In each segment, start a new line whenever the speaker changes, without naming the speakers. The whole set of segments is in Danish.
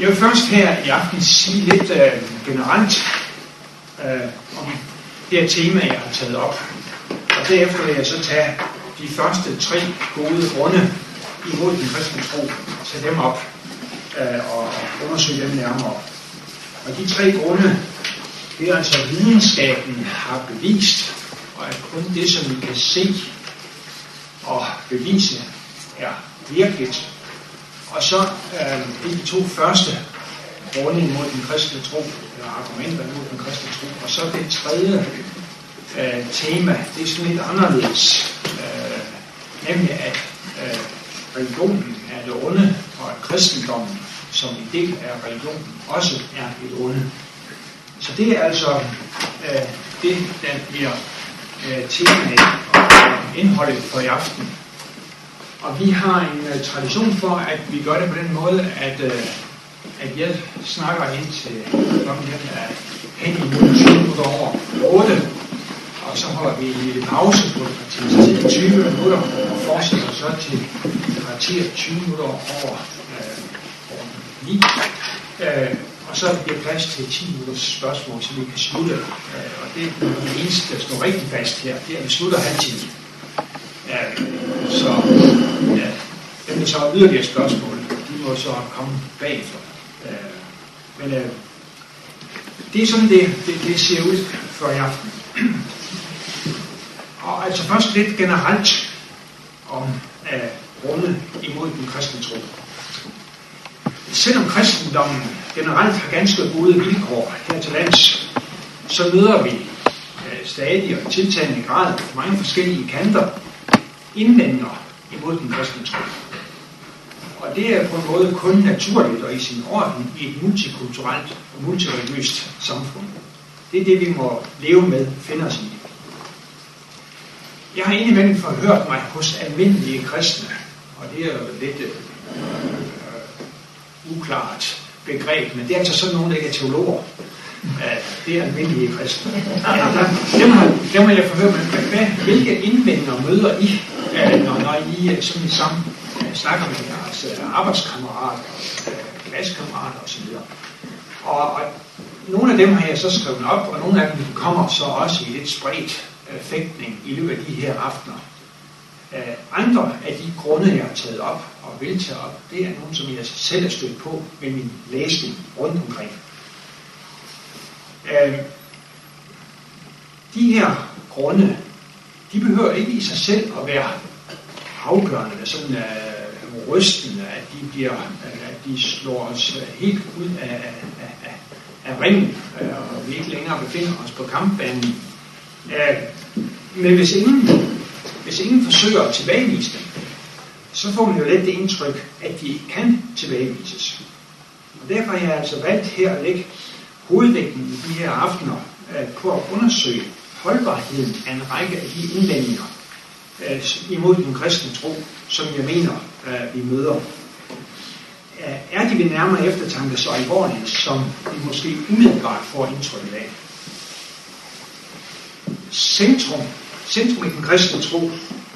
Jeg vil først her i aften sige lidt øh, generelt øh, om det her tema, jeg har taget op. Og derefter vil jeg så tage de første tre gode grunde imod den kristne tro, tage dem op øh, og undersøge dem nærmere. Og de tre grunde, det er altså, videnskaben har bevist, og at kun det, som vi kan se og bevise, er virkeligt. Og så øh, det er de to første grunde imod den kristne tro, eller argumenter imod den kristne tro. Og så det tredje øh, tema, det er sådan lidt anderledes. Øh, nemlig at øh, religionen er det onde, og at kristendommen som en del af religionen også er et onde. Så det er altså øh, det, der bliver øh, temaet og indholdet for i aften. Og vi har en uh, tradition for, at vi gør det på den måde, at, uh, at jeg snakker ind til klokken her er hen imod 20 minutter over 8, og så holder vi en pause på et kvarters tid, 20 minutter, og fortsætter så til kvarter 20 minutter over, uh, over 9. Uh, og så bliver plads til 10 minutters spørgsmål, så vi kan slutte. Uh, og det er det eneste, der står rigtig fast her, det er, at vi slutter halv Ja, så ja, dem, der så har yderligere spørgsmål, de må så komme bagefter. Uh, øh, men uh, det er sådan, det, det, det ser ud for i aften. Og altså først lidt generelt om øh, uh, grunde imod den kristne tro. Selvom kristendommen generelt har ganske gode vilkår her til lands, så møder vi uh, stadig og tiltagende grad på mange forskellige kanter indvendinger imod den kristne tro. Og det er på en måde kun naturligt og i sin orden i et multikulturelt og multireligiøst samfund. Det er det, vi må leve med, finde os i. Jeg har indimellem forhørt mig hos almindelige kristne, og det er jo lidt øh, øh uklart begreb, men det er altså sådan nogen, der ikke er teologer. Det er almindelige kristne. Ja, der, dem, må, dem har jeg forhøre, men Hvad, hvilke indvendinger møder I, øh, når, når I øh, sådan i sammen øh, snakker med jeres arbejdskammerater, klassekammerater osv.? Og, og nogle af dem har jeg så skrevet op, og nogle af dem kommer så også i lidt spredt fægtning i løbet af de her aftener. Andre af de grunde, jeg har taget op og vil tage op, det er nogle, som jeg selv er stødt på med min læsning rundt omkring. Øh, de her grunde, de behøver ikke i sig selv at være afgørende, sådan uh, rystende, at de, bliver, at de slår os helt ud af, af, af, af ringen, uh, og vi ikke længere befinder os på kampbanen. Uh, men hvis ingen, hvis ingen forsøger at tilbagevise dem, så får man jo let det indtryk, at de ikke kan tilbagevises. Og derfor har jeg altså valgt her at lægge hovedvægten i de her aftener øh, på at undersøge holdbarheden af en række af de indvendinger øh, imod den kristne tro, som jeg mener, øh, vi møder. Øh, er de ved nærmere eftertanke så alvorlige, som vi måske umiddelbart får indtryk af? Centrum, centrum i den kristne tro,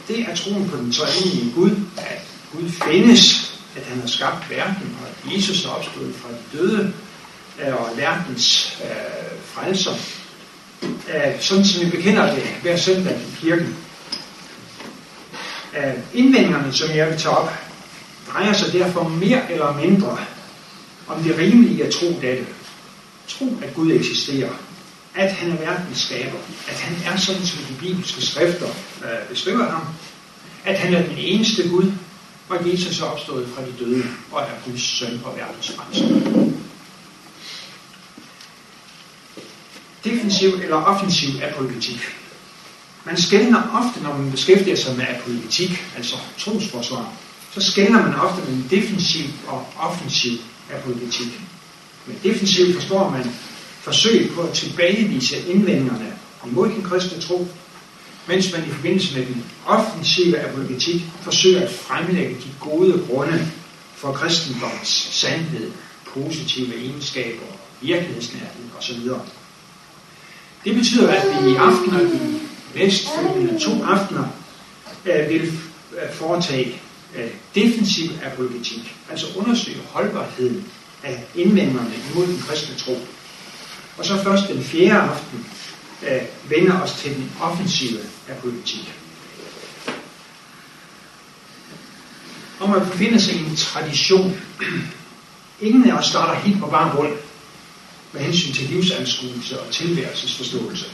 det er troen på den treenige Gud, at Gud findes, at han har skabt verden, og at Jesus er opstået fra de døde, og verdens øh, frelser, øh, sådan som vi bekender det hver søndag i kirken. Øh, indvendingerne, som jeg vil tage op, drejer sig derfor mere eller mindre om det rimelige at tro dette. Tro, at Gud eksisterer, at han er verdens skaber, at han er sådan, som de bibelske skrifter øh, beskriver ham, at han er den eneste Gud, og Jesus er opstået fra de døde og er Guds søn og verdens frelser. Defensiv eller offensiv apolitik. Man skældner ofte, når man beskæftiger sig med apolitik, altså trosforsvar, så skældner man ofte mellem defensiv og offensiv apolitik. Med defensiv forstår man forsøg på at tilbagevise indvendingerne imod den kristne tro, mens man i forbindelse med den offensive apologetik forsøger at fremlægge de gode grunde for kristendoms sandhed, positive egenskaber, virkelighedsnærhed osv. Det betyder, at vi i aften og i næstfølgende to aftener øh, vil øh, foretage øh, defensiv apologetik, altså undersøge holdbarheden af indvendingerne imod den kristne tro. Og så først den fjerde aften øh, vender os til den offensive apologetik. politik. Og man befinder sig i en tradition. Ingen af os starter helt på varm grund med hensyn til livsanskuelse og tilværelsesforståelse.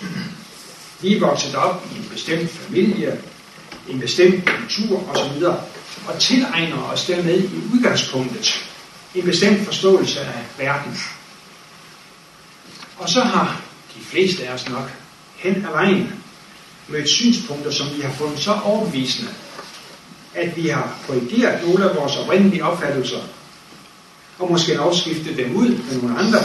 Vi er vokset op i en bestemt familie, en bestemt kultur osv., og tilegner os dermed i udgangspunktet en bestemt forståelse af verden. Og så har de fleste af os nok hen ad vejen mødt synspunkter, som vi har fundet så overbevisende, at vi har korrigeret nogle af vores oprindelige opfattelser, og måske også skiftet dem ud med nogle andre.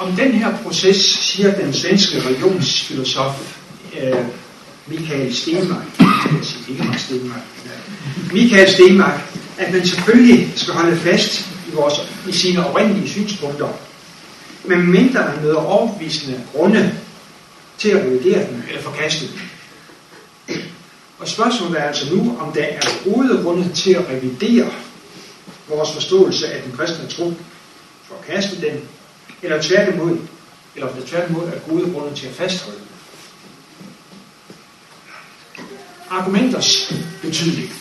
Om den her proces siger den svenske religionsfilosof øh, Michael Stenmark, jeg Stenmark, øh, Michael Stenmark, at man selvfølgelig skal holde fast i, vores, i sine oprindelige synspunkter, men mindre man møder overbevisende grunde til at revidere dem eller forkaste dem. Og spørgsmålet er altså nu, om der er gode grunde til at revidere vores forståelse af den kristne tro, forkaste den, eller tværtimod, eller om det tværtimod er gode grunde til at fastholde den. Argumenters betydning.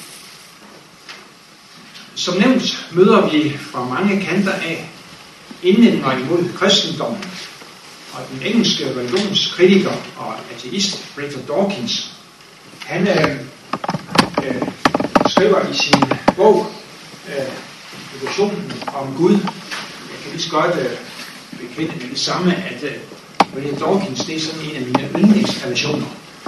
Som nævnt møder vi fra mange kanter af indvendinger imod kristendommen, og den engelske religionskritiker og ateist Richard Dawkins, han øh, øh, skriver i sin bog øh, Evolutionen om Gud, jeg kan lige så godt øh, bekende med det samme, at uh, William Dawkins, det er sådan en af mine yndlingsrelationer.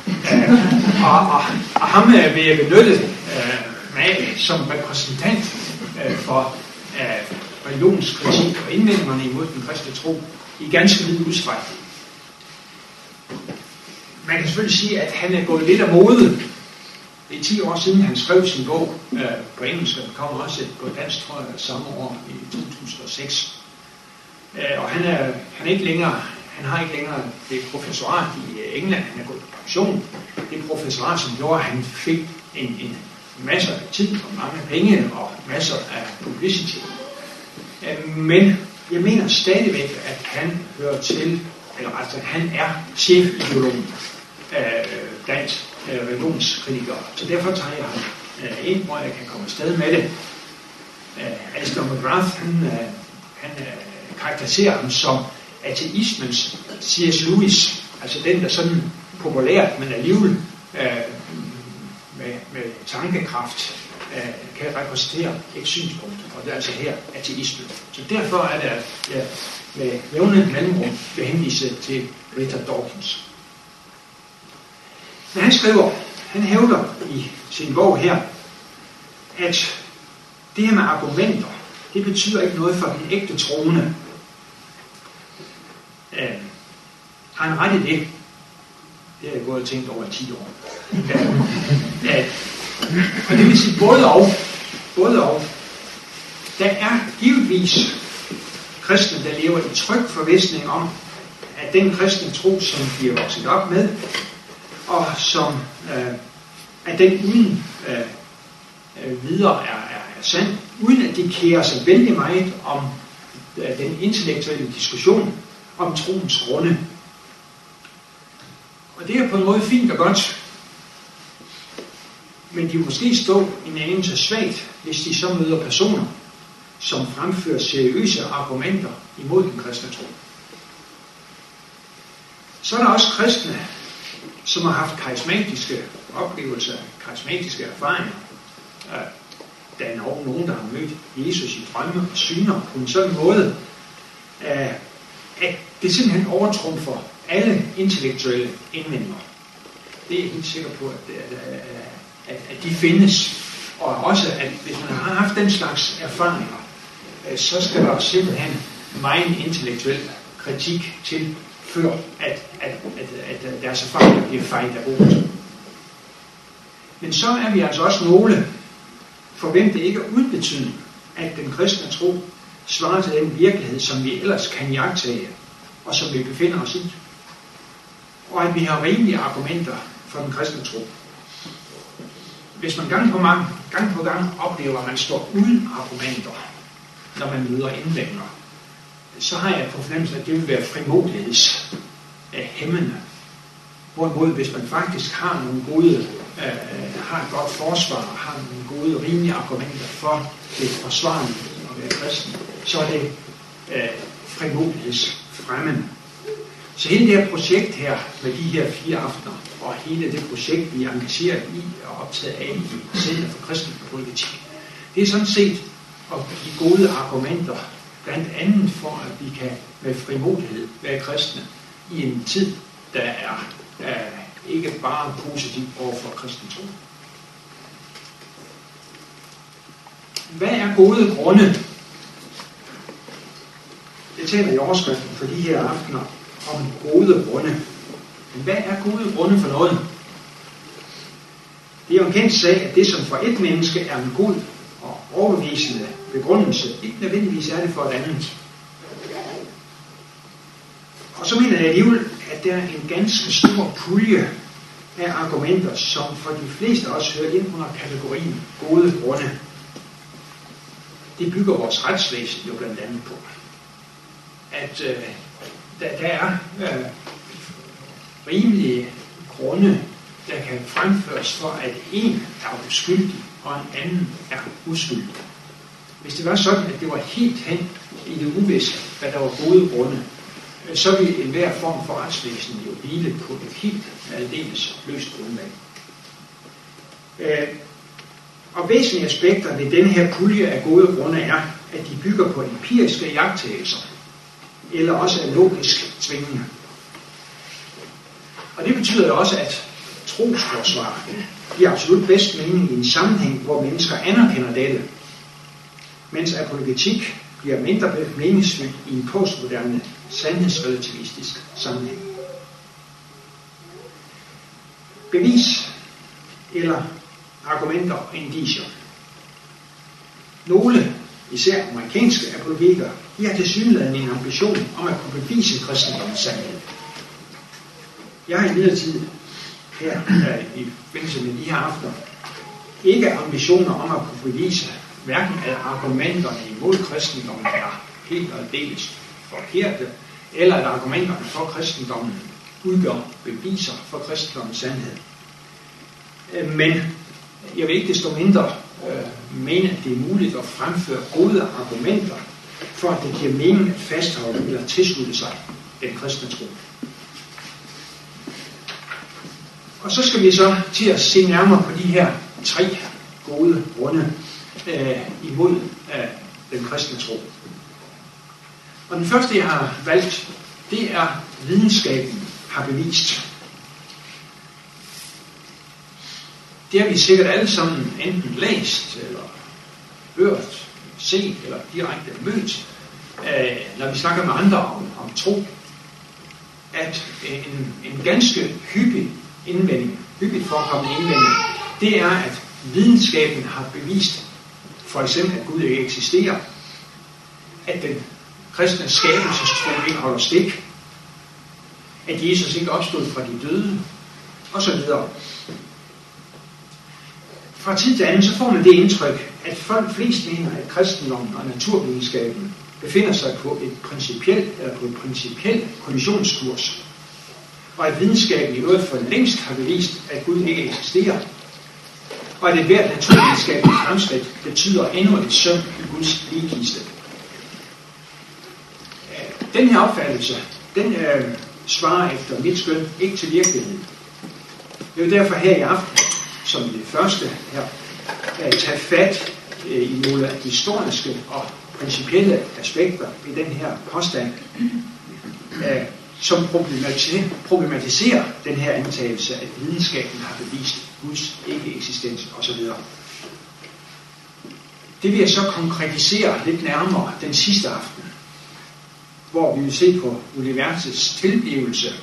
Uh, og, og, og ham uh, vil jeg benytte uh, med som repræsentant uh, for uh, religionskritik og indvendingerne imod den kristne tro i ganske vid udstrækning. Man kan selvfølgelig sige, at han er gået lidt af mode. Det er 10 år siden, han skrev sin bog øh, på engelsk, og den kom også på dansk, tror jeg, samme år i 2006. Øh, og han er, han er ikke længere, han har ikke længere det professorat i øh, England, han er gået på pension. Det professorat, som gjorde, at han fik en, en masser af tid og mange penge og masser af publicity. Øh, men jeg mener stadigvæk, at han hører til, eller altså han er chefideologen øh, blandt øh, religionskritikere. Så derfor tager jeg ham øh, ind, hvor jeg kan komme afsted med det. Øh, Alistair McGrath, han, øh, han øh, karakterisere ham som ateismens C.S. Lewis, altså den, der sådan populært, men alligevel øh, med, med tankekraft øh, kan repræsentere et synspunkt, og det er altså her ateismen. Så derfor er det, at jeg med jævne mellemrum vil henvise til Richard Dawkins. Men han skriver, han hævder i sin bog her, at det her med argumenter, det betyder ikke noget for den ægte troende. Øh, har han ret i det? Det har jeg gået og tænkt over i 10 år. Øh, øh, og det vil sige både og. Både og. Der er givetvis kristne, der lever i tryg forvisning om, at den kristne tro, som de er vokset op med, og som øh, at den uden øh, øh, videre er, er, er sand, uden at de kærer sig vældig meget om øh, den intellektuelle diskussion om troens grunde. Og det er på en måde fint og godt, men de vil måske stå en anelse svagt, hvis de så møder personer, som fremfører seriøse argumenter imod den kristne tro. Så er der også kristne, som har haft karismatiske oplevelser, karismatiske erfaringer. Øh, der er nok nogen, der har mødt Jesus i drømme og syner på en sådan måde, at det simpelthen overtrumfer alle intellektuelle indvendinger. Det er jeg helt sikker på, at, at, at de findes. Og også, at hvis man har haft den slags erfaringer, øh, så skal der simpelthen meget intellektuel kritik til, før at, at, at, at deres erfaringer bliver fejlet af ordet. Men så er vi altså også nogle, for hvem det ikke er udbetydende, at den kristne tro svarer til den virkelighed, som vi ellers kan jagtage, og som vi befinder os i. Og at vi har rimelige argumenter for den kristne tro hvis man gang på, gang, gang på gang oplever, at man står uden argumenter, når man møder indvendinger, så har jeg på fornemmelsen, at det vil være frimodighedshæmmende. Hvorimod, hvis man faktisk har nogle gode, øh, har et godt forsvar, har nogle gode, rimelige argumenter for det forsvarlige at være kristen, så er det øh, frimodighedsfremmende. Så hele det her projekt her, med de her fire aftener, og hele det projekt, vi er engageret i og optaget af i Center for Kristen Politik, det er sådan set at give gode argumenter, blandt andet for, at vi kan med frimodighed være kristne i en tid, der er, er ikke bare positiv over for kristen tro. Hvad er gode grunde? Det taler i overskriften for de her aftener om gode grunde. Men hvad er gode grunde for noget? Det er jo en kendt sag, at det som for et menneske er en god og overbevisende begrundelse, ikke nødvendigvis er det for et andet. Og så mener jeg alligevel, at der er en ganske stor pulje af argumenter, som for de fleste af os hører ind under kategorien gode grunde. Det bygger vores retsvæsen jo blandt andet på. At øh, der, der er øh, rimelige grunde, der kan fremføres for, at en er uskyldig, og en anden er uskyldig. Hvis det var sådan, at det var helt hen i det uvisse, hvad der var gode grunde, så vil enhver form for retsvæsen jo hvile på et helt aldeles løst grundlag. Øh, og væsentlige aspekter ved denne her pulje af gode grunde er, at de bygger på empiriske jagttagelser, eller også er logisk tvingende. Og det betyder jo også, at trosforsvar giver absolut bedst mening i en sammenhæng, hvor mennesker anerkender dette, mens apologetik bliver mindre meningsfyldt i en postmoderne sandhedsrelativistisk sammenhæng. Bevis eller argumenter og indicier. Nogle, især amerikanske apologeter, de har tilsyneladende en ambition om at kunne bevise kristendommens sandhed. Jeg har i midlertid her øh, i forbindelse med de her aftener ikke ambitioner om at kunne bevise hverken at argumenterne imod kristendommen er helt og aldeles forkerte, eller at argumenterne for kristendommen udgør beviser for kristendommens sandhed. Øh, men jeg vil ikke desto mindre øh, mene, at det er muligt at fremføre gode argumenter for at det giver mening at fastholde eller tilslutte sig den kristne tro. Og så skal vi så til at se nærmere på de her tre gode grunde øh, imod øh, den kristne tro. Og den første, jeg har valgt, det er videnskaben har bevist. Det har vi sikkert alle sammen enten læst, eller hørt, set, eller direkte mødt, øh, når vi snakker med andre om, om tro, at en, en ganske hyppig indvending, hyppigt forekommende indvending, det er, at videnskaben har bevist, for eksempel, at Gud ikke eksisterer, at den kristne skabelsestro ikke holder stik, at Jesus ikke opstod fra de døde, og så videre. Fra tid til anden så får man det indtryk, at folk flest mener, at kristendommen og naturvidenskaben befinder sig på et principielt eller på et principielt kollisionskurs, og at videnskaben i øvrigt for længst har bevist, at Gud ikke eksisterer, og at et hvert naturvidenskabeligt fremskridt betyder endnu et søm i Guds ligegiste. Den her opfattelse, den øh, svarer efter mit skøn ikke til virkeligheden. Det er jo derfor her i aften, som det første her, at tage fat øh, i nogle historiske og principielle aspekter i den her påstand, øh, som problematiserer den her antagelse, at videnskaben har bevist Guds ikke-eksistens osv. Det vil jeg så konkretisere lidt nærmere den sidste aften, hvor vi vil se på universets tilblivelse,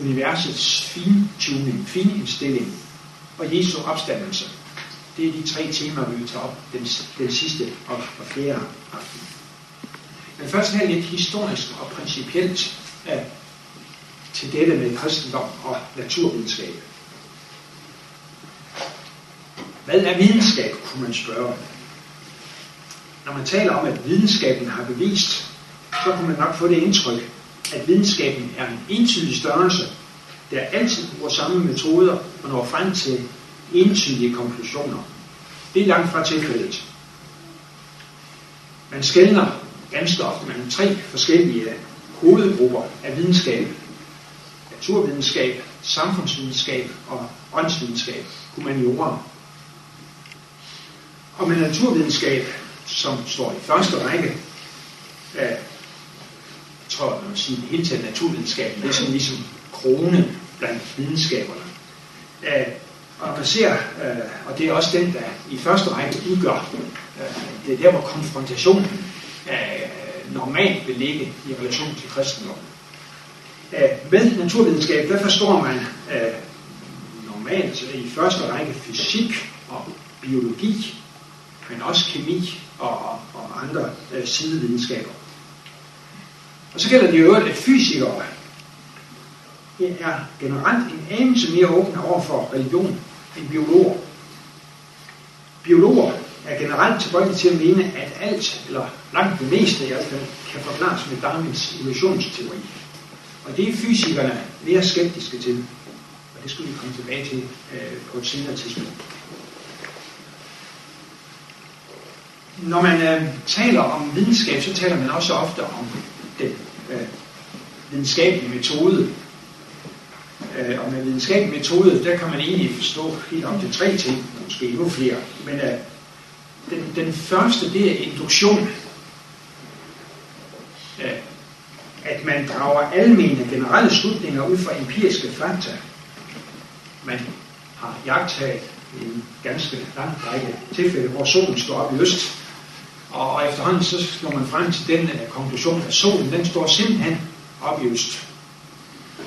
universets fintuning, finindstilling og Jesu opstandelse. Det er de tre temaer, vi vil tage op den, den sidste og, og fjerde aften. Men først her lidt historisk og principielt af, til dette med kristendom og naturvidenskab. Hvad er videnskab, kunne man spørge. når man taler om, at videnskaben har bevist, så kunne man nok få det indtryk, at videnskaben er en entydig størrelse, der altid bruger samme metoder og når frem til entydige konklusioner. Det er langt fra tilfældet. Man skældner ganske ofte mellem tre forskellige hovedgrupper af videnskab. Naturvidenskab, samfundsvidenskab og åndsvidenskab, humaniora. Og med naturvidenskab, som står i første række, øh, jeg tror, sige, det hele taget naturvidenskaben, det er sådan ligesom krone blandt videnskaberne. Øh, og man ser, øh, og det er også den, der i første række udgør, øh, det er der, hvor konfrontationen normalt vil ligge i relation til kristendom. Med naturvidenskab, der forstår man normalt altså i første række fysik og biologi, men også kemi og, og, og andre øh, sidevidenskaber. Og så gælder det jo, at fysikere er generelt en anelse mere åbne over for religion end biologer. Biologer er generelt tilbøjelige til at mene, at alt, eller langt det meste i hvert fald, kan forklares med Darwins evolutionsteori. Og det er fysikerne mere skeptiske til. Og det skulle vi komme tilbage til øh, på et senere tidspunkt. Når man øh, taler om videnskab, så taler man også ofte om den øh, videnskabelige metode. Øh, og med videnskabelig metode, der kan man egentlig forstå helt op til tre ting, måske endnu flere. Men øh, den, den første, det er induktion. Øh, at man drager almene generelle slutninger ud fra empiriske fakta. Man har jagttaget en ganske lang række tilfælde, hvor solen står op i øst, og efterhånden så slår man frem til den uh, konklusion, at solen den står simpelthen op i øst.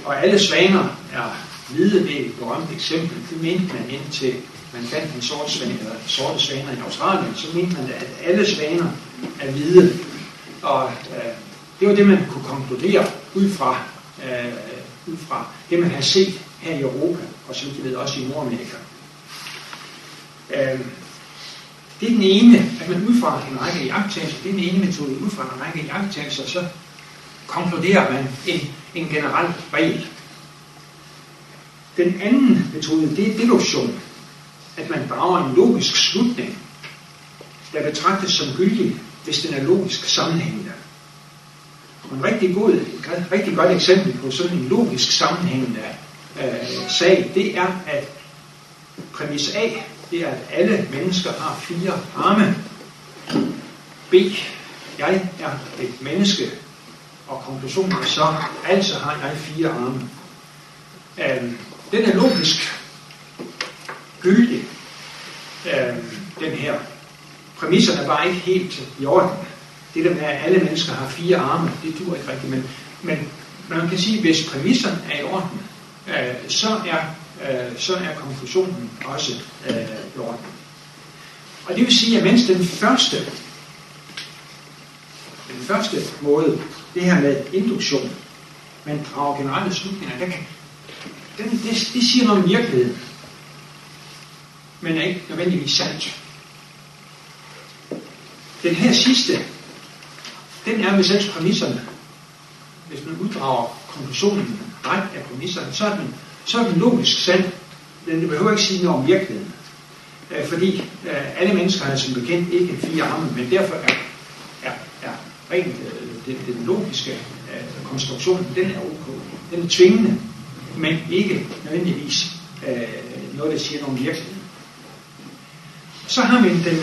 Og alle svaner er hvide, det er et berømt eksempel. Det mente man indtil man fandt en sort svane, eller sorte svaner i Australien, så mente man, at alle svaner er hvide. Og øh, det var det, man kunne konkludere ud fra, øh, ud fra det, man har set her i Europa, og så vidt ved også i Nordamerika. Øh, det er den ene, at man ud fra en række jagttagelser, det er den ene metode, ud fra en række jagttagelser, så konkluderer man en, en generel regel. Den anden metode, det er deduktion. At man drager en logisk slutning, der betragtes som gyldig, hvis den er logisk sammenhængende. Og en rigtig, god, et rigtig godt eksempel på sådan en logisk sammenhængende øh, sag, det er, at præmis A det er, at alle mennesker har fire arme. B. Jeg er et menneske. Og konklusionen er så, altså har jeg fire arme. Øhm, den er logisk gyldig, øhm, den her. Præmisserne er bare ikke helt i orden. Det der med, at alle mennesker har fire arme, det dur ikke rigtigt. Men, men man kan sige, at hvis præmisserne er i orden, øh, så er øh, så er konklusionen også øh, i orden. Og det vil sige, at mens den første, den første måde, det her med induktion, man drager generelle slutninger, der kan, den, det, det siger noget om virkeligheden, men er ikke nødvendigvis sandt. Den her sidste, den er med selv præmisserne. Hvis man uddrager konklusionen ret af præmisserne, så er den så er den logisk sand, men det behøver ikke sige noget om virkeligheden. Øh, fordi øh, alle mennesker har som bekendt ikke fire arme, men derfor er, er, er rent øh, den, den logiske konstruktion, den er ok. Den er tvingende, men ikke nødvendigvis noget, der siger noget om virkeligheden. Så har vi den,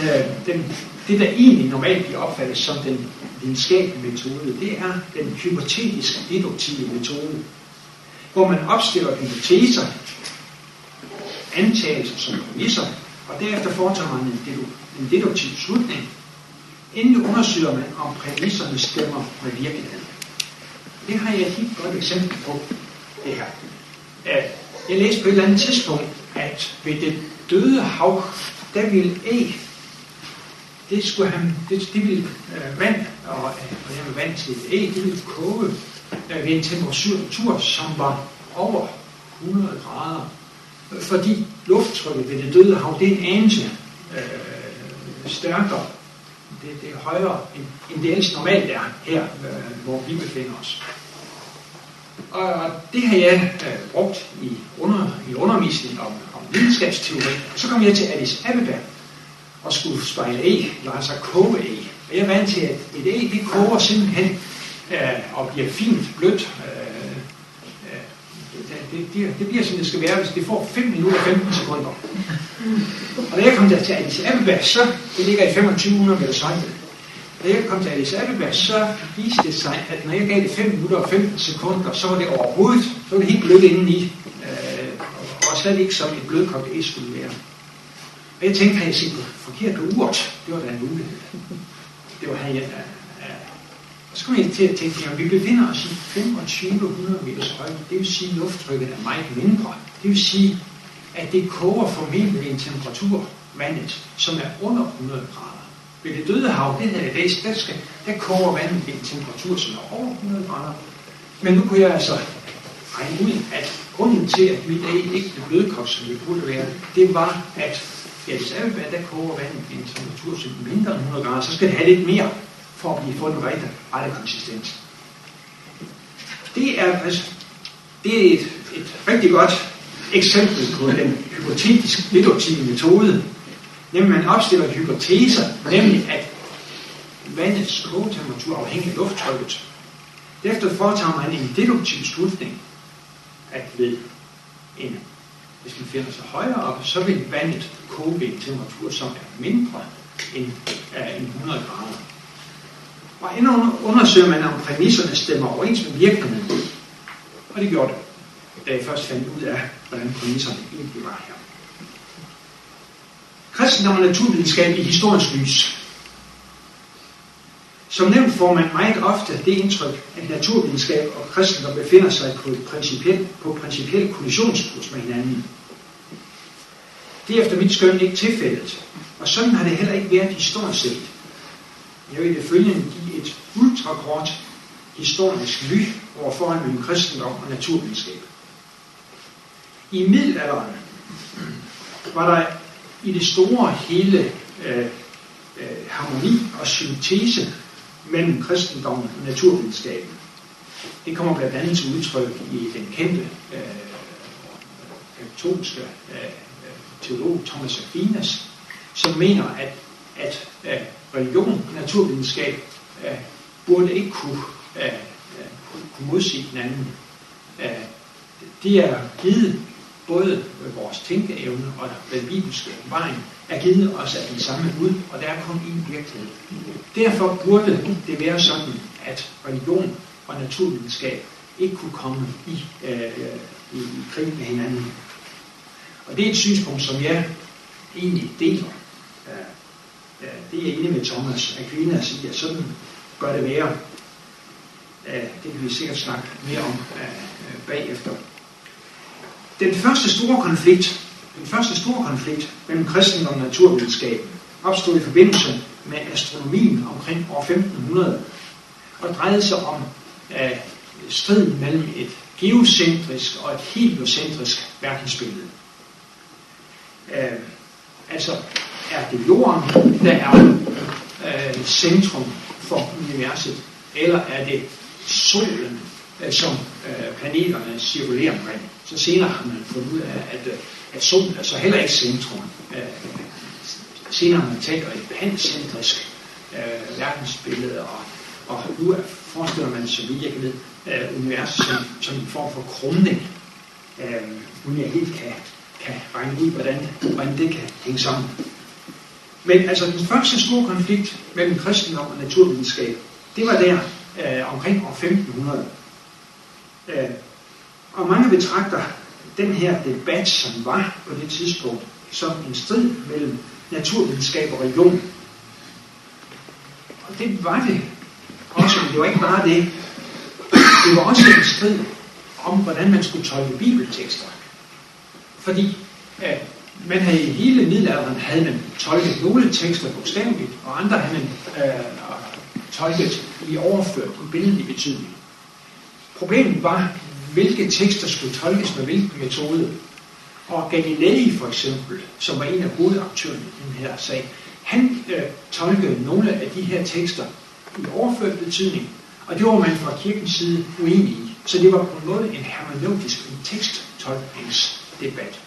den, det, der egentlig normalt bliver opfattet som den videnskabelige metode, det er den hypotetiske deduktive metode hvor man opstiller hypoteser, antagelser som præmisser, og derefter foretager man en, en deduktiv slutning. Endelig undersøger man, om præmisserne stemmer med virkeligheden. Det har jeg et helt godt eksempel på, det her. Jeg læste på et eller andet tidspunkt, at ved det døde hav, der ville E, det skulle han, det, det ville øh, vand, og, øh, vand til E, det ville koge ved en temperatur, som var over 100 grader. Fordi lufttrykket ved det døde hav, det er en anelse øh, stærkere. Det, det er højere, end, end det ellers normalt er her, øh, hvor vi befinder os. Og det har jeg øh, brugt i, under, i undervisning om, om videnskabsteori. Og så kom jeg til Addis Abeba og skulle spejle e, æg, eller altså koge æg. E. Og jeg er vant til, at et æg, det koger simpelthen øh, og bliver fint blødt. Øh, øh, det, det, det bliver som det skal være, hvis det får 5 minutter og 15 sekunder. Og da jeg kom der til Addis Abeba, så det ligger i 2500 meter højde. Da jeg kom til Addis Abeba, så viste det sig, at når jeg gav det 5 minutter og 15 sekunder, så var det overhovedet, så var det helt blødt indeni. Øh, og slet ikke som et blødkogt æg skulle være. Og jeg tænkte, at jeg set forkert urt? Det var da en mulighed. Det var her, jeg... Og så kom jeg til at tænke, at vi befinder os i 2500 meters højde. Det vil sige, at lufttrykket er meget mindre. Det vil sige, at det koger formentlig en temperatur, vandet, som er under 100 grader. Ved det døde hav, det her læst, der, skal, der koger vandet ved en temperatur, som er over 100 grader. Men nu kunne jeg altså regne ud, at grunden til, at mit æg ikke blev blødkogt, som det burde være, det var, at i Addis Abeba, der koger vandet ved en temperatur, som er mindre end 100 grader, så skal det have lidt mere for at blive få den rette, rette konsistens. Det er, altså, det er et, et rigtig godt eksempel på den hypotetisk deduktive metode, nemlig man opstiller hypoteser, nemlig at vandets kogetemperatur afhænger af lufttrykket. Derefter foretager man en deduktiv slutning, at ved en, hvis man finder sig højere op, så vil vandet koge ved en temperatur, som er mindre end, uh, end 100 grader. Og endnu undersøger man, om præmisserne stemmer overens med virkningen. Og det gjorde det, da jeg først fandt ud af, hvordan præmisserne egentlig var her. Kristendom og naturvidenskab i historisk lys. Som nævnt får man meget ofte det indtryk, at naturvidenskab og kristendom befinder sig på, et principiel, på principiel kollisionskurs med hinanden. Det er efter mit skøn ikke tilfældet, og sådan har det heller ikke været historisk set. Jeg vil i det følgende give et ultrakort historisk ly over forholdet mellem kristendom og naturvidenskab. I middelalderen var der i det store hele øh, øh, harmoni og syntese mellem kristendommen og naturvidenskaben. Det kommer blandt andet til udtryk i den kendte øh, katolske øh, øh teolog Thomas Aquinas, som mener, at, at øh, religion og naturvidenskab øh, burde ikke kunne, øh, øh kunne modsige hinanden. Øh, det er givet både vores tænkeevne og den bibelske vejen er givet os af den samme Gud, og der er kun én virkelighed. Derfor burde det være sådan, at religion og naturvidenskab ikke kunne komme i, øh, i, i krig med hinanden. Og det er et synspunkt, som jeg egentlig deler. Øh, det er jeg enig med Thomas Aquinas i, at sådan bør det være. Øh, det kan vi sikkert snakke mere om øh, bagefter. Den første store konflikt, den første store konflikt mellem kristendom og naturvidenskab opstod i forbindelse med astronomien omkring år 1500 og drejede sig om øh, striden mellem et geocentrisk og et heliocentrisk verdensbillede. Øh, altså er det jorden, der er øh, centrum for universet, eller er det solen, øh, som øh, planeterne cirkulerer omkring? Så senere har man fundet ud af, at, øh, at solen er så heller ikke centrum. Øh, senere har man talt om et pancentrisk øh, verdensbillede, og, og nu forestiller man sig, vidt jeg kan ved, øh, universet som, som en form for krumning, øh, uden jeg helt kan, kan regne ud, hvordan, hvordan det kan hænge sammen. Men altså den første store konflikt mellem kristendom og naturvidenskab, det var der øh, omkring år 1500. Øh, og mange betragter den her debat, som var på det tidspunkt, som en strid mellem naturvidenskab og religion. Og det var det også, men det var ikke bare det. Det var også en strid om, hvordan man skulle tolke bibeltekster. Fordi øh, men i hele middelalderen havde man tolket nogle tekster bogstaveligt, og andre havde man øh, tolket i overført på billedlig betydning. Problemet var, hvilke tekster skulle tolkes med hvilken metode. Og Galilei for eksempel, som var en af hovedaktørerne i den her sag, han øh, tolkede nogle af de her tekster i overført betydning, og det var man fra kirkens side uenig i. Så det var på en måde en hermeneutisk, en teksttolkningsdebat.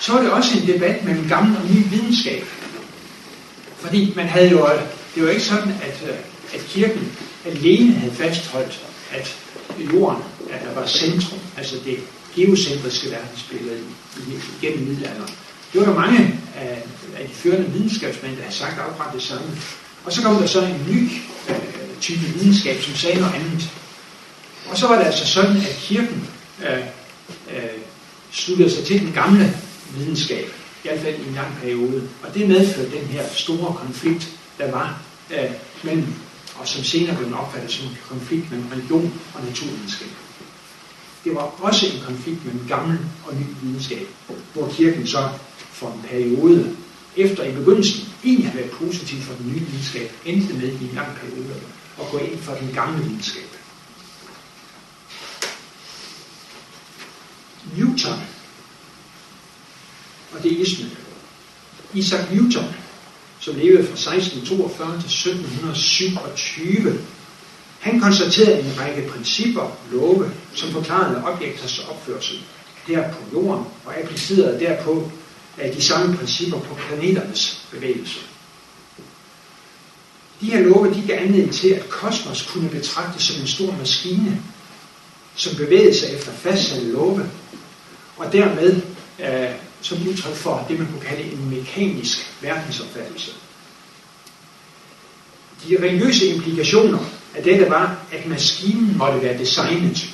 Så var det også en debat mellem gammel og ny videnskab. Fordi man havde jo, det var ikke sådan, at, øh, at kirken alene havde fastholdt, at jorden at der var centrum, altså det geocentriske verdensbillede gennem middelalderen. Det var der mange af, af de førende videnskabsmænd, der havde sagt afbrændt det samme. Og så kom der så en ny øh, type videnskab, som sagde noget andet. Og så var det altså sådan, at kirken øh, øh, sluttede sig til den gamle videnskab, i hvert fald i en lang periode. Og det medførte den her store konflikt, der var øh, mellem, og som senere blev opfattet som en konflikt mellem religion og naturvidenskab. Det var også en konflikt mellem gammel og ny videnskab, hvor kirken så for en periode, efter i begyndelsen egentlig havde været positiv for den nye videnskab, endte med i en lang periode at gå ind for den gamle videnskab. Newton, og det er ismen. Isaac Newton, som levede fra 1642 til 1727, han konstaterede en række principper, love, som forklarede objekters opførsel der på jorden, og applicerede derpå af de samme principper på planeternes bevægelse. De her love de gav anledning til, at kosmos kunne betragtes som en stor maskine, som bevægede sig efter fastsatte love, og dermed øh, som udtryk for det, man kunne kalde en mekanisk verdensopfattelse. De religiøse implikationer af dette var, at maskinen måtte være designet.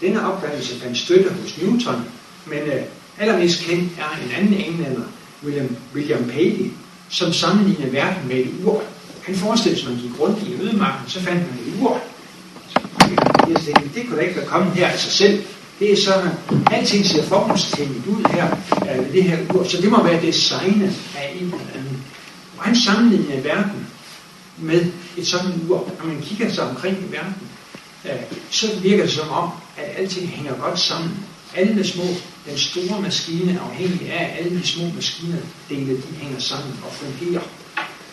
Denne opfattelse fandt støtte hos Newton, men øh, allermest kendt er en anden englænder, William, William Paley, som sammenlignede verden med et ur. Han forestillede sig, at man gik rundt i ødemarken, så fandt man et ur. Jeg tænkte, det kunne da ikke være kommet her af sig selv. Det er sådan, at alting ser formålstændigt ud her øh, det her ur, så det må være designet af en eller anden. Og han sammenlignede verden med et sådan ur. Når man kigger sig omkring i verden, øh, så virker det som om, at alting hænger godt sammen. Alle små, den store maskine afhængig af, at alle de små maskiner dele, de hænger sammen og fungerer.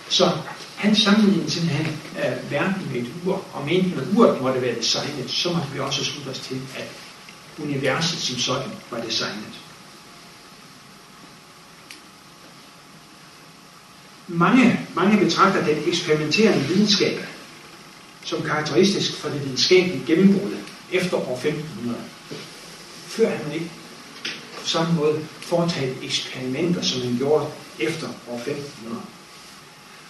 Så han sammenlignede simpelthen øh, verden med et ur, og mente, at uret måtte være designet, så måtte vi også slutte os til, at universet som sådan var designet. Mange, mange betragter den eksperimenterende videnskab som karakteristisk for det videnskabelige gennembrud efter år 1500. Før han man ikke på samme måde foretaget eksperimenter, som han gjorde efter år 1500.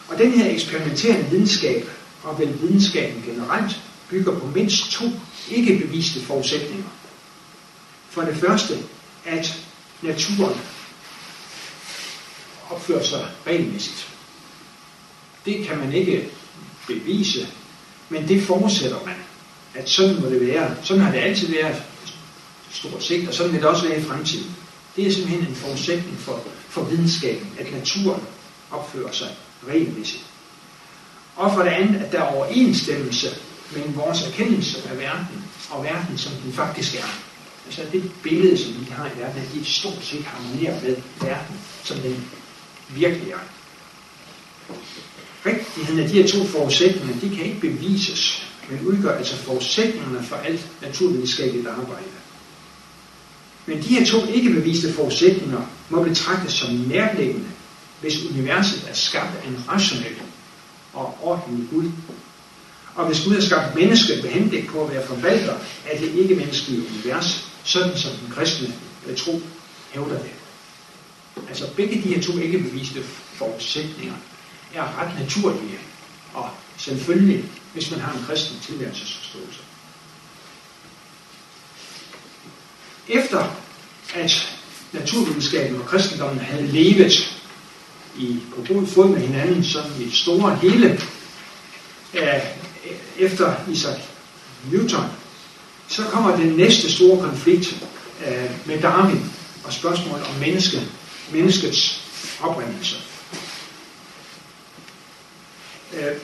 Og den her eksperimenterende videnskab, og vel videnskaben generelt, bygger på mindst to ikke beviste forudsætninger. For det første, at naturen opfører sig regelmæssigt. Det kan man ikke bevise, men det forudsætter man, at sådan må det være. Sådan har det altid været stort set, og sådan vil det også være i fremtiden. Det er simpelthen en forudsætning for, for videnskaben, at naturen opfører sig regelmæssigt. Og for det andet, at der er overensstemmelse mellem vores erkendelse af verden og verden, som den faktisk er. Altså det billede, som vi har i verden, at de stort set harmonerer med verden, som den virkelig er. Rigtigheden af de her to forudsætninger, de kan ikke bevises, men udgør altså forudsætningerne for alt naturvidenskabeligt arbejde. Men de her to ikke beviste forudsætninger må betragtes som nærliggende, hvis universet er skabt af en rationel og ordentlig Gud. Og hvis Gud har skabt mennesket med henblik på at være forvalter af det ikke-menneskelige univers, sådan som den kristne øh, tro hævder det. Altså begge de her to ikke beviste forudsætninger er ret naturlige og selvfølgelig, hvis man har en kristen tilværelsesforståelse. Efter at naturvidenskaben og kristendommen havde levet i, på god fod med hinanden, som i et store hele, øh, efter Isaac Newton, så kommer den næste store konflikt øh, med Darwin og spørgsmålet om menneske, menneskets oprindelse. Øh,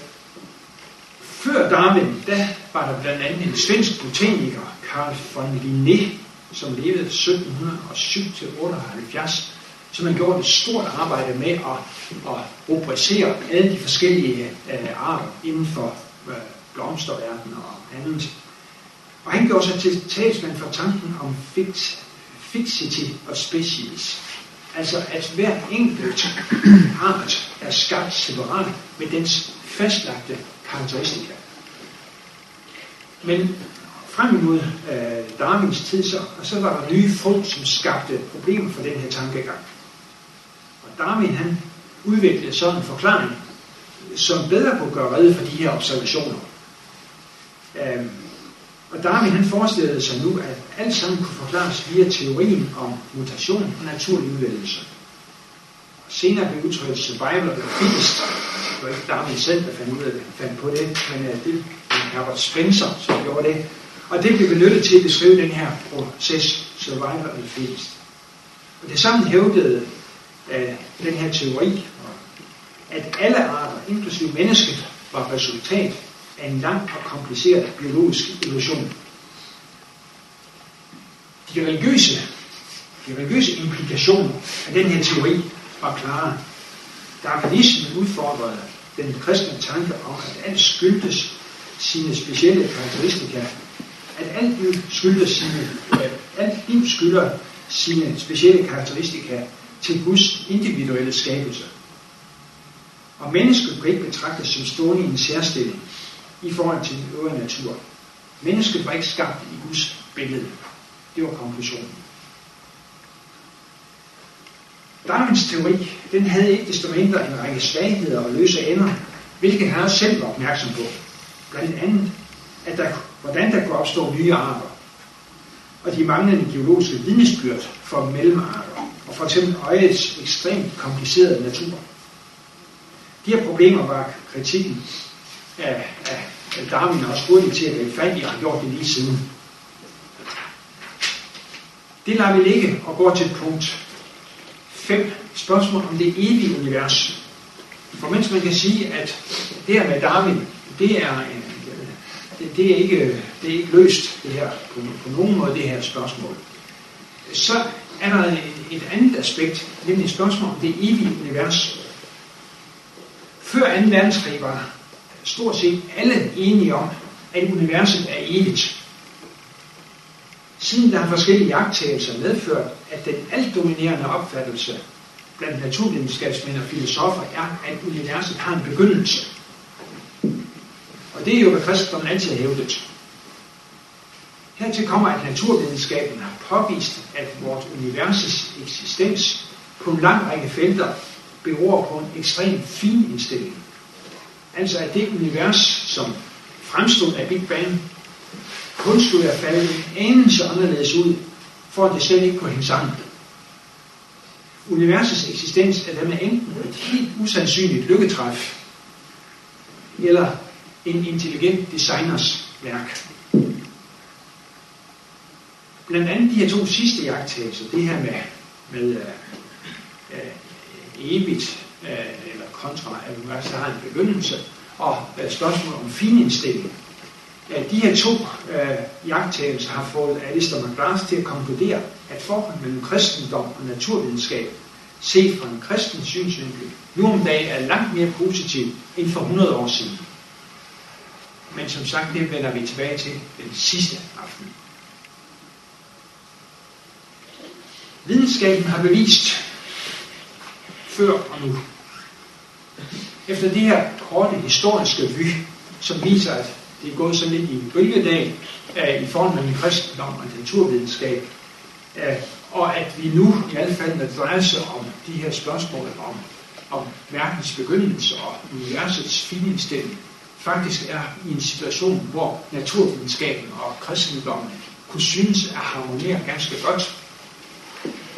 før Darwin, der var der blandt andet en svensk botaniker, Carl von Linné, som levede 1707 til 78, så man gjorde et stort arbejde med at, at rubricere alle de forskellige øh, arter inden for blomsterverden og andet. Og han gjorde sig til talsmand for tanken om fix, fixity og species. Altså at hver enkelt art er skabt separat med dens fastlagte karakteristika. Men frem imod øh, Darwins tid, så, og så var der nye folk, som skabte problemer for den her tankegang. Og Darwin han udviklede sådan en forklaring, som bedre kunne gøre redde for de her observationer. Øhm, og Darwin han forestillede sig nu, at alt sammen kunne forklares via teorien om mutation og naturlig udvælgelse. Senere blev udtrykket survival of the fittest. Det var ikke Darwin selv, der fandt, ud af det, fandt på det, men uh, det var Herbert Spencer, som gjorde det. Og det blev benyttet til at beskrive den her proces, survival of the fittest. Og det sammen hævdede uh, øh, den her teori, at alle arter, inklusive mennesket, var resultat af en lang og kompliceret biologisk evolution. De religiøse, de religiøse implikationer af den her teori var klare. Darwinismen udfordrede den kristne tanke om, at alt skyldtes sine specielle karakteristika. At alt liv skyldes sine, at alt liv skylder sine specielle karakteristika til Guds individuelle skabelse. Og mennesket blev ikke betragtes som stående i en særstilling i forhold til den øvrige natur. Mennesket var ikke skabt i Guds billede. Det var konklusionen. Darwins teori, den havde ikke desto mindre en række svagheder og løse ender, hvilket han selv var opmærksom på. Blandt andet, at der, hvordan der kunne opstå nye arter, og de manglende geologiske vidnesbyrd for mellemarter, og for eksempel øjets ekstremt komplicerede natur. De her problemer var kritikken af, af Darwin også hurtigt til at gribe fat i, og har gjort det lige siden. Det lader vi ligge og går til punkt 5. Spørgsmål om det evige univers. For mens man kan sige, at det her med Darwin, det er, det, det er, ikke, det er ikke løst det her på, på nogen måde, det her spørgsmål. Så er der et andet aspekt, nemlig spørgsmål om det evige univers. Før 2. verdenskrig var stort set alle enige om, at universet er evigt. Siden der har forskellige jagttagelser medført, at den altdominerende opfattelse blandt naturvidenskabsmænd og filosofer er, at universet har en begyndelse. Og det er jo, hvad kristendommen altid har hævdet. Hertil kommer, at naturvidenskaben har påvist, at vores universets eksistens på en lang række felter beror på en ekstrem fin indstilling. Altså at det univers, som fremstod af Big Bang, kun skulle have faldet en anelse anderledes ud, for at det slet ikke kunne hænge sammen. Universets eksistens er dermed enten et helt usandsynligt lykketræf, eller en intelligent designers værk. Blandt andet de her to sidste jagttagelser, det her med, med uh, uh, evigt uh, eller kontra, at universet har en begyndelse, og øh, uh, spørgsmål om finindstilling. Ja, de her to øh, jagttagelser har fået Alistair McGrath til at konkludere, at forholdet mellem kristendom og naturvidenskab, set fra en kristen synsvinkel, nu om dagen er langt mere positiv end for 100 år siden. Men som sagt, det vender vi tilbage til den sidste aften. Videnskaben har bevist før og nu. Efter det her korte historiske vy, som viser, at det er gået sådan lidt i bølgedal uh, i forhold mellem kristendom og naturvidenskab, uh, og at vi nu i alle fald, når det drejer sig om de her spørgsmål om, om verdens begyndelse og universets finindstilling, faktisk er i en situation, hvor naturvidenskaben og kristendommen kunne synes at harmonere ganske godt.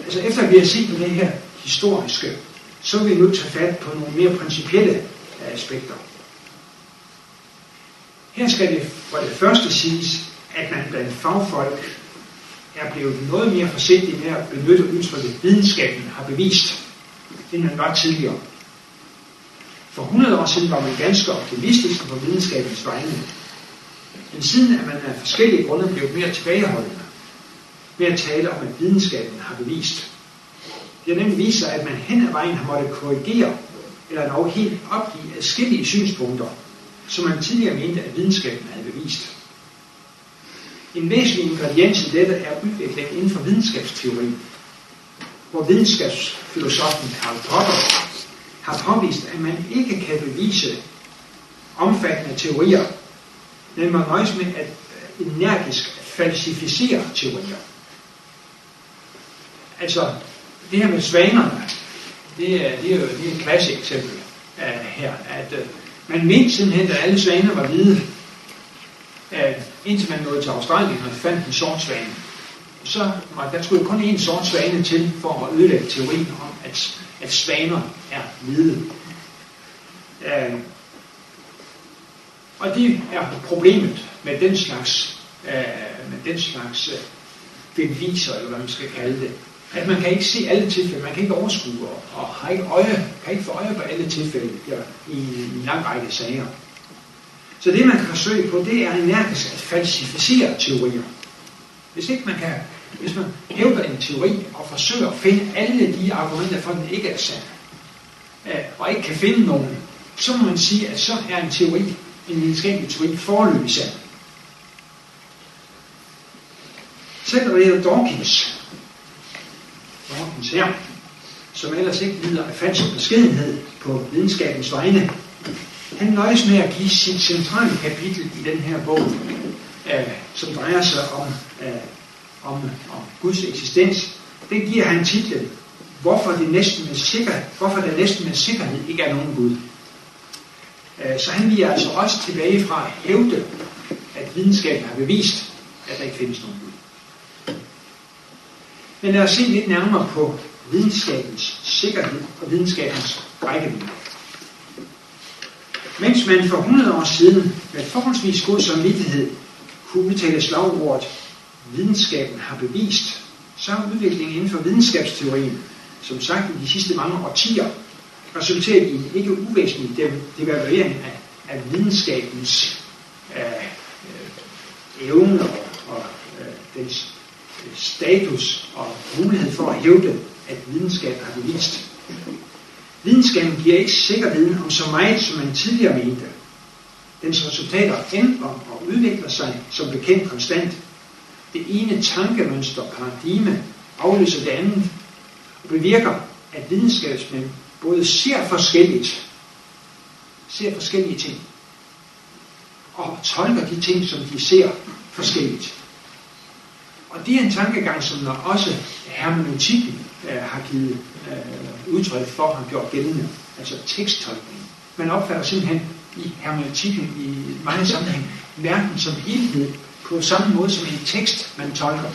Altså efter at vi har set på det her historiske, så vil vi nu tage fat på nogle mere principielle øh, aspekter. Her skal det for det første siges, at man blandt fagfolk er blevet noget mere forsigtig med at benytte udtrykket videnskaben har bevist, end man var tidligere. For 100 år siden var man ganske optimistisk på videnskabens vegne. Men siden er man af forskellige grunde blevet mere tilbageholdende med at tale om, at videnskaben har bevist. Det har nemlig vist sig, at man hen ad vejen har måttet korrigere, eller dog helt opgive adskillige synspunkter, som man tidligere mente, at videnskaben havde bevist. En væsentlig ingrediens i dette er udviklingen inden for videnskabsteori, hvor videnskabsfilosofen Karl Popper har påvist, at man ikke kan bevise omfattende teorier, men man nøjes med at energisk falsificere teorier. Altså, det her med svanerne, det er, det er jo det er et klassisk eksempel uh, her, at uh, man mente simpelthen, at alle svaner var hvide, uh, indtil man nåede til Australien og fandt en sort svane. Så var, der skulle jo kun en sort svane til for at ødelægge teorien om, at, at svaner er hvide. Uh, og det er problemet med den slags, uh, med den slags uh, beviser, eller hvad man skal kalde det at man kan ikke se alle tilfælde, man kan ikke overskue og, og har ikke øje, kan ikke få øje på alle tilfælde ja, i, i en lang række sager. Så det man kan forsøge på, det er energisk at falsificere teorier. Hvis ikke man kan, hvis man hævder en teori og forsøger at finde alle de argumenter for, at den ikke er sand, øh, og ikke kan finde nogen, så må man sige, at så er en teori, en videnskabelig teori, forløbig sand. Selv Richard Dawkins Mortens her, som ellers ikke lider af falsk beskedenhed på videnskabens vegne. Han nøjes med at give sit centrale kapitel i den her bog, øh, som drejer sig om, øh, om, om Guds eksistens. Det giver han titlen, hvorfor, det næsten med sikker, hvorfor der næsten med sikkerhed ikke er nogen Gud. Øh, så han viger altså også tilbage fra at hævde, at videnskaben har bevist, at der ikke findes nogen Gud. Men lad os se lidt nærmere på videnskabens sikkerhed og videnskabens rækkevidde. Mens man for 100 år siden med forholdsvis god samvittighed kunne udtale slagordet, videnskaben har bevist, så har udviklingen inden for videnskabsteorien, som sagt i de sidste mange årtier, resulteret i en ikke uvæsentlig devaluering af, af videnskabens øh, øh, evne og, og øh, dens status og mulighed for at hævde, at videnskab har bevist. Videnskaben giver ikke sikker viden om så meget, som man tidligere mente. Dens resultater ændrer og udvikler sig som bekendt konstant. Det ene tankemønster, paradigme, afløser det andet, og bevirker, at videnskabsmænd både ser forskelligt, ser forskellige ting, og tolker de ting, som de ser forskelligt. Og det er en tankegang, som når også hermeneutikken øh, har givet øh, udtryk for, har gjort gældende, altså teksttolkning. Man opfatter simpelthen i hermeneutikken i mange sammenhæng verden som helhed på samme måde som en tekst, man tolker.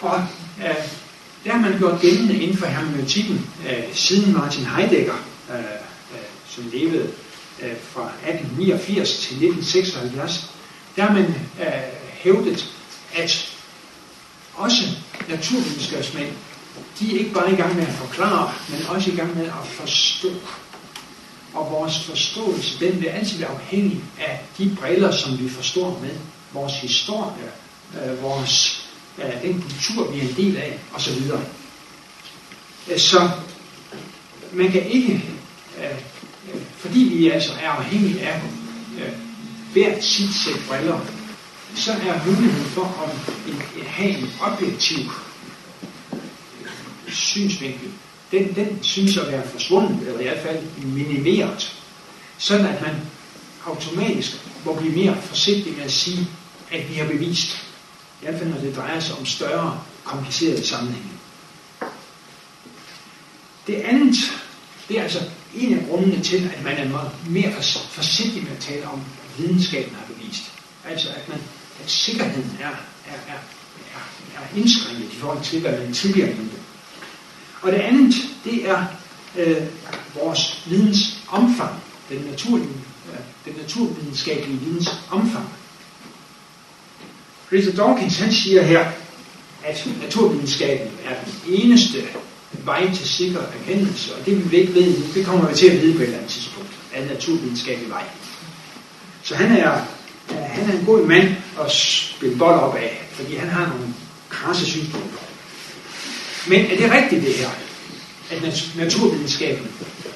Og øh, der har man gjort gældende inden for hermeneutikken øh, siden Martin Heidegger, øh, øh, som levede øh, fra 1889 til 1976, der har man øh, hævdet, at også naturvidenskabsmænd, de er ikke bare i gang med at forklare, men også i gang med at forstå. Og vores forståelse, den vil altid være afhængig af de briller, som vi forstår med. Vores historie, øh, vores, øh, den kultur, vi er en del af, osv. Øh, så man kan ikke, øh, øh, fordi vi altså er afhængige af øh, hvert sit sæt briller, så er muligheden for at have en objektiv synsvinkel, den, den synes at være forsvundet, eller i hvert fald minimeret, sådan at man automatisk må blive mere forsigtig med at sige, at vi har bevist, i hvert fald når det drejer sig om større, komplicerede sammenhænge. Det andet, det er altså en af grundene til, at man er mere forsigtig med at tale om, at videnskaben har bevist. Altså at man sikkerheden er, er, er, er, er indskrænket i forhold til, hvad man tidligere mente. Og det andet, det er øh, vores videns omfang, den, naturlige, øh, den naturvidenskabelige videns omfang. Richard Dawkins han siger her, at naturvidenskaben er den eneste vej til sikker erkendelse, og det vi ikke ved nu, det kommer vi til at vide på et eller andet tidspunkt, af naturvidenskabelig vej. Så han er han er en god mand at spille bold op af, fordi han har nogle krasse synspunkter. Men er det rigtigt det her? At naturvidenskaben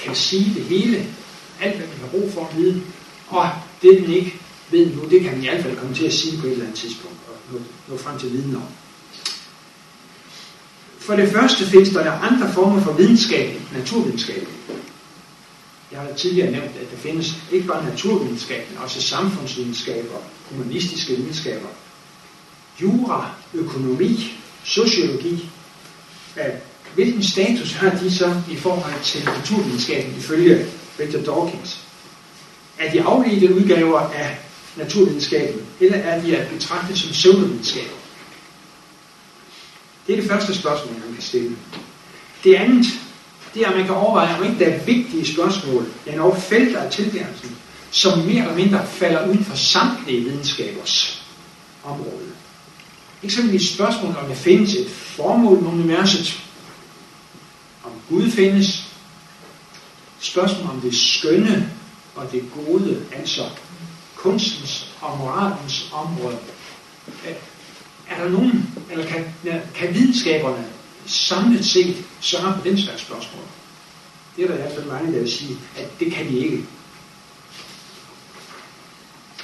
kan sige det hele, alt hvad man har brug for at vide, og det den ikke ved nu, det kan man i hvert fald komme til at sige på et eller andet tidspunkt, og nå, nå frem til viden om. For det første findes der andre former for videnskab naturvidenskab. Jeg har tidligere nævnt, at der findes ikke bare naturvidenskab, men også samfundsvidenskaber, humanistiske videnskaber, jura, økonomi, sociologi. Øh, hvilken status har de så i forhold til naturvidenskaben ifølge Richard Dawkins? Er de afledte udgaver af naturvidenskaben, eller er de at betragte som pseudovidenskaber? Det er det første spørgsmål, man kan stille. Det andet, det er, at man kan overveje, om ikke der er vigtige spørgsmål, der er nok felter af tilværelsen, som mere eller mindre falder ud for samtlige videnskabers område. Eksempelvis spørgsmål, om der findes et formål med universet, om Gud findes, spørgsmål om det skønne og det gode, altså kunstens og moralens område. Er der nogen, eller kan, kan videnskaberne samlet set svare på den slags spørgsmål? Det er der i hvert fald mange, der vil sige, at det kan de ikke.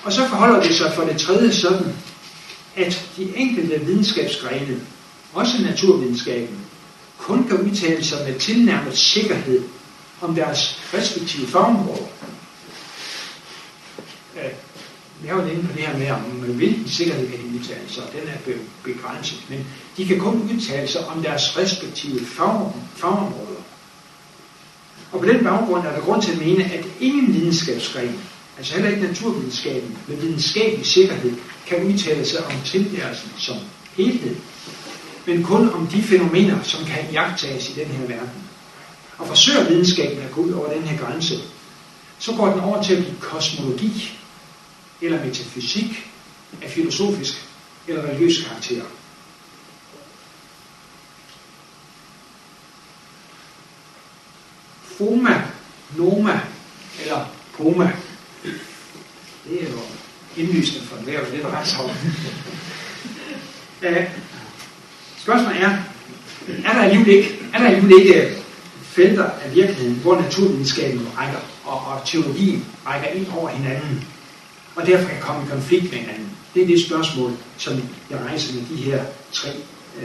Og så forholder det sig for det tredje sådan, at de enkelte videnskabsgrene, også naturvidenskaben, kun kan udtale sig med tilnærmet sikkerhed om deres respektive fagområder. Vi har jo inde på det her med, om hvilken sikkerhed kan de udtale sig, den er begrænset. Men de kan kun udtale sig om deres respektive fagområder. Og på den baggrund er der grund til at mene, at ingen videnskabsgren, altså heller ikke naturvidenskaben, med videnskabelig sikkerhed, kan udtale sig om tilværelsen som helhed, men kun om de fænomener, som kan jagtages i den her verden. Og forsøger videnskaben at gå ud over den her grænse, så går den over til at blive kosmologi, eller metafysik af filosofisk eller religiøs karakter. Foma, Noma eller Poma. Det er jo indlysende for enhver, det drejer sig om. spørgsmålet er, er der alligevel ikke, er der alligevel ikke øh, felter af virkeligheden, hvor naturvidenskaben rækker, og, og teologien rækker ind over hinanden, og derfor kan komme i konflikt med hinanden. Det er det spørgsmål, som jeg rejser med de her tre øh,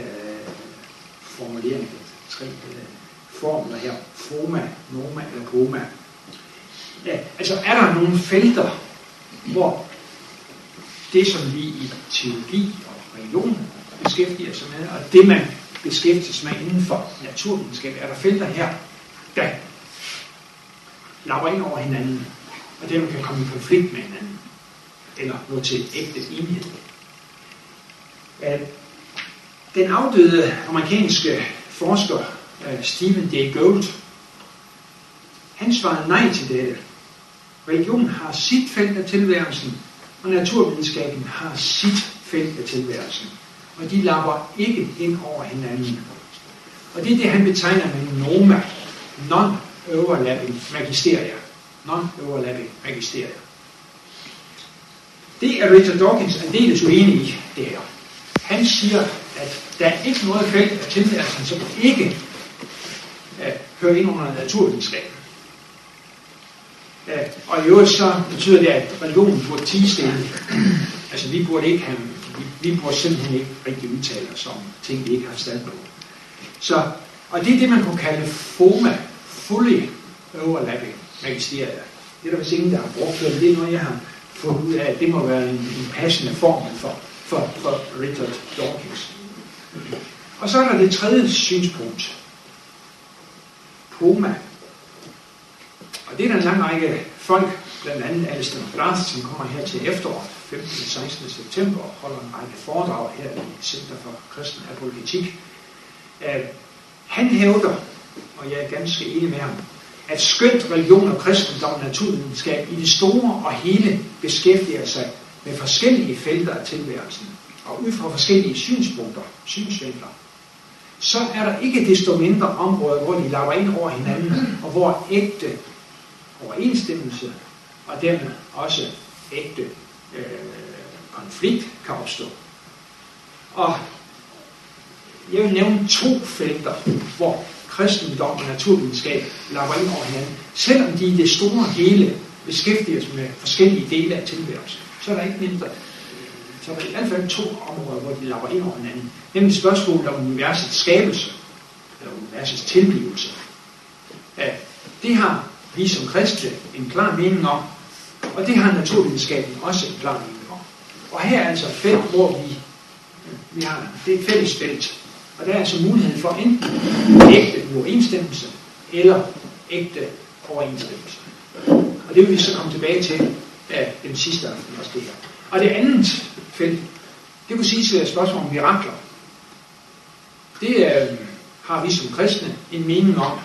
formuleringer, tre øh, formler her. Forma, norma eller koma. Ja, altså er der nogle felter, hvor det, som vi i teologi og religion beskæftiger sig med, og det, man beskæftiger sig med inden for naturvidenskab, er der felter her, der lapper ind over hinanden, og dermed kan komme i konflikt med hinanden eller nå til ægte enighed. Den afdøde amerikanske forsker øh, Stephen Jay Gould, han svarede nej til dette. Religion har sit felt af tilværelsen, og naturvidenskaben har sit felt af tilværelsen. Og de lapper ikke ind over hinanden. Og det er det, han betegner med norma, non-overlapping magisteria. Non-overlapping magisteria. Det er Richard Dawkins aldeles uenig i, det her. Han siger, at der er ikke noget felt af tilværelsen, som ikke uh, hører ind under naturvidenskaben. Uh, og i øvrigt så betyder det, at religionen burde tige altså vi burde ikke have, vi, vi burde simpelthen ikke rigtig udtale os om ting, vi ikke har stand på. Så, og det er det, man kunne kalde FOMA, Fully Overlapping Magisterier. Det er der vist ingen, der har brugt, det, det er noget, jeg har fundet ud af, at det må være en, en passende form for, for, for Richard Dawkins. Og så er der det tredje synspunkt. Poma. Og det er der en lang række folk, blandt andet Alistair McGrath, som kommer her til efterår, 15. 16. september, og holder en række foredrag her i Center for Kristen Apologetik. Uh, han hævder, og jeg er ganske enig med ham, at skønt religion og kristendom og naturvidenskab i det store og hele beskæftiger sig med forskellige felter af tilværelsen, og ud fra forskellige synspunkter, synsvinkler, så er der ikke desto mindre områder, hvor de lapper ind over hinanden, og hvor ægte overensstemmelse, og dermed også ægte øh, konflikt kan opstå. Og jeg vil nævne to felter, hvor kristendom og naturvidenskab lapper ind over hinanden. Selvom de i det store hele beskæftiger sig med forskellige dele af tilværelsen, så er der ikke mindre. Så er der i hvert fald to områder, hvor de lapper ind over hinanden. Nemlig spørgsmålet om universets skabelse, eller universets tilblivelse. Ja, det har vi som kristne en klar mening om, og det har naturvidenskaben også en klar mening om. Og her er altså felt, hvor vi, vi har, det er et fælles felt, og der er altså mulighed for enten ægte uoverensstemmelse eller ægte overensstemmelse. Og det vil vi så komme tilbage til af den sidste aften også det her. Og det andet felt, det kunne sige til et spørgsmål om mirakler. Det øh, har vi som kristne en mening om.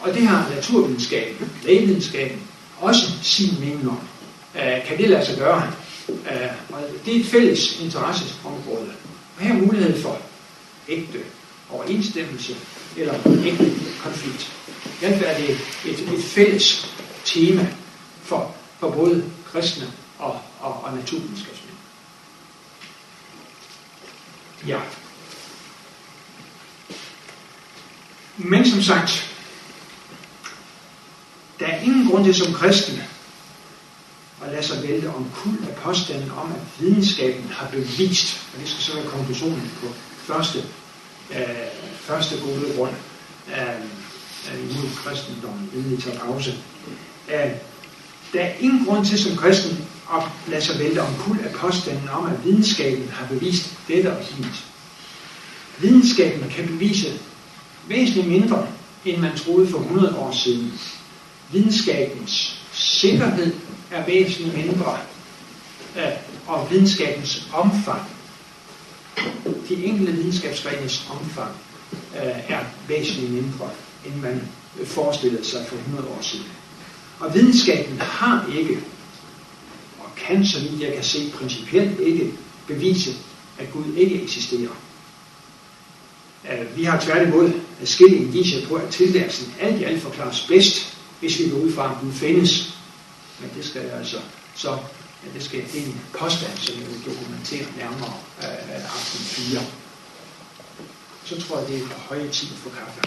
Og det har naturvidenskaben, lægevidenskaben også sin mening om. Øh, kan det lade sig gøre? Øh, og det er et fælles interesseområde. Og her er mulighed for ægte overensstemmelse eller ægte konflikt. Derfor er det et, et fælles tema for, for både kristne og, og, og naturvidenskabsmænd. Ja. Men som sagt, der er ingen grund til som kristne at lade sig vælte om kul af påstanden om, at videnskaben har bevist, og det skal så være konklusionen på første, øh, første gode grund af, af imod kristendommen, inden vi tager pause. Øh, der er ingen grund til som kristen at lade sig vælte om kul af påstanden om, at videnskaben har bevist dette og hint. Videnskaben kan bevise væsentligt mindre, end man troede for 100 år siden. Videnskabens sikkerhed er væsentligt mindre, øh, og videnskabens omfang, de enkelte videnskabsgrenes omfang, øh, er væsentligt mindre, end man forestillede sig for 100 år siden. Og videnskaben har ikke, og kan så vidt jeg kan se principielt ikke, bevise, at Gud ikke eksisterer. Øh, vi har tværtimod skille indicier på, at tilværelsen alt i alt forklares bedst, hvis vi går ud fra, at den findes. Men det skal jeg altså så, ja, det skal det er en påstand, som jeg vil dokumentere nærmere af øh, aften 4. Så tror jeg, det er på høje tid for kaffe.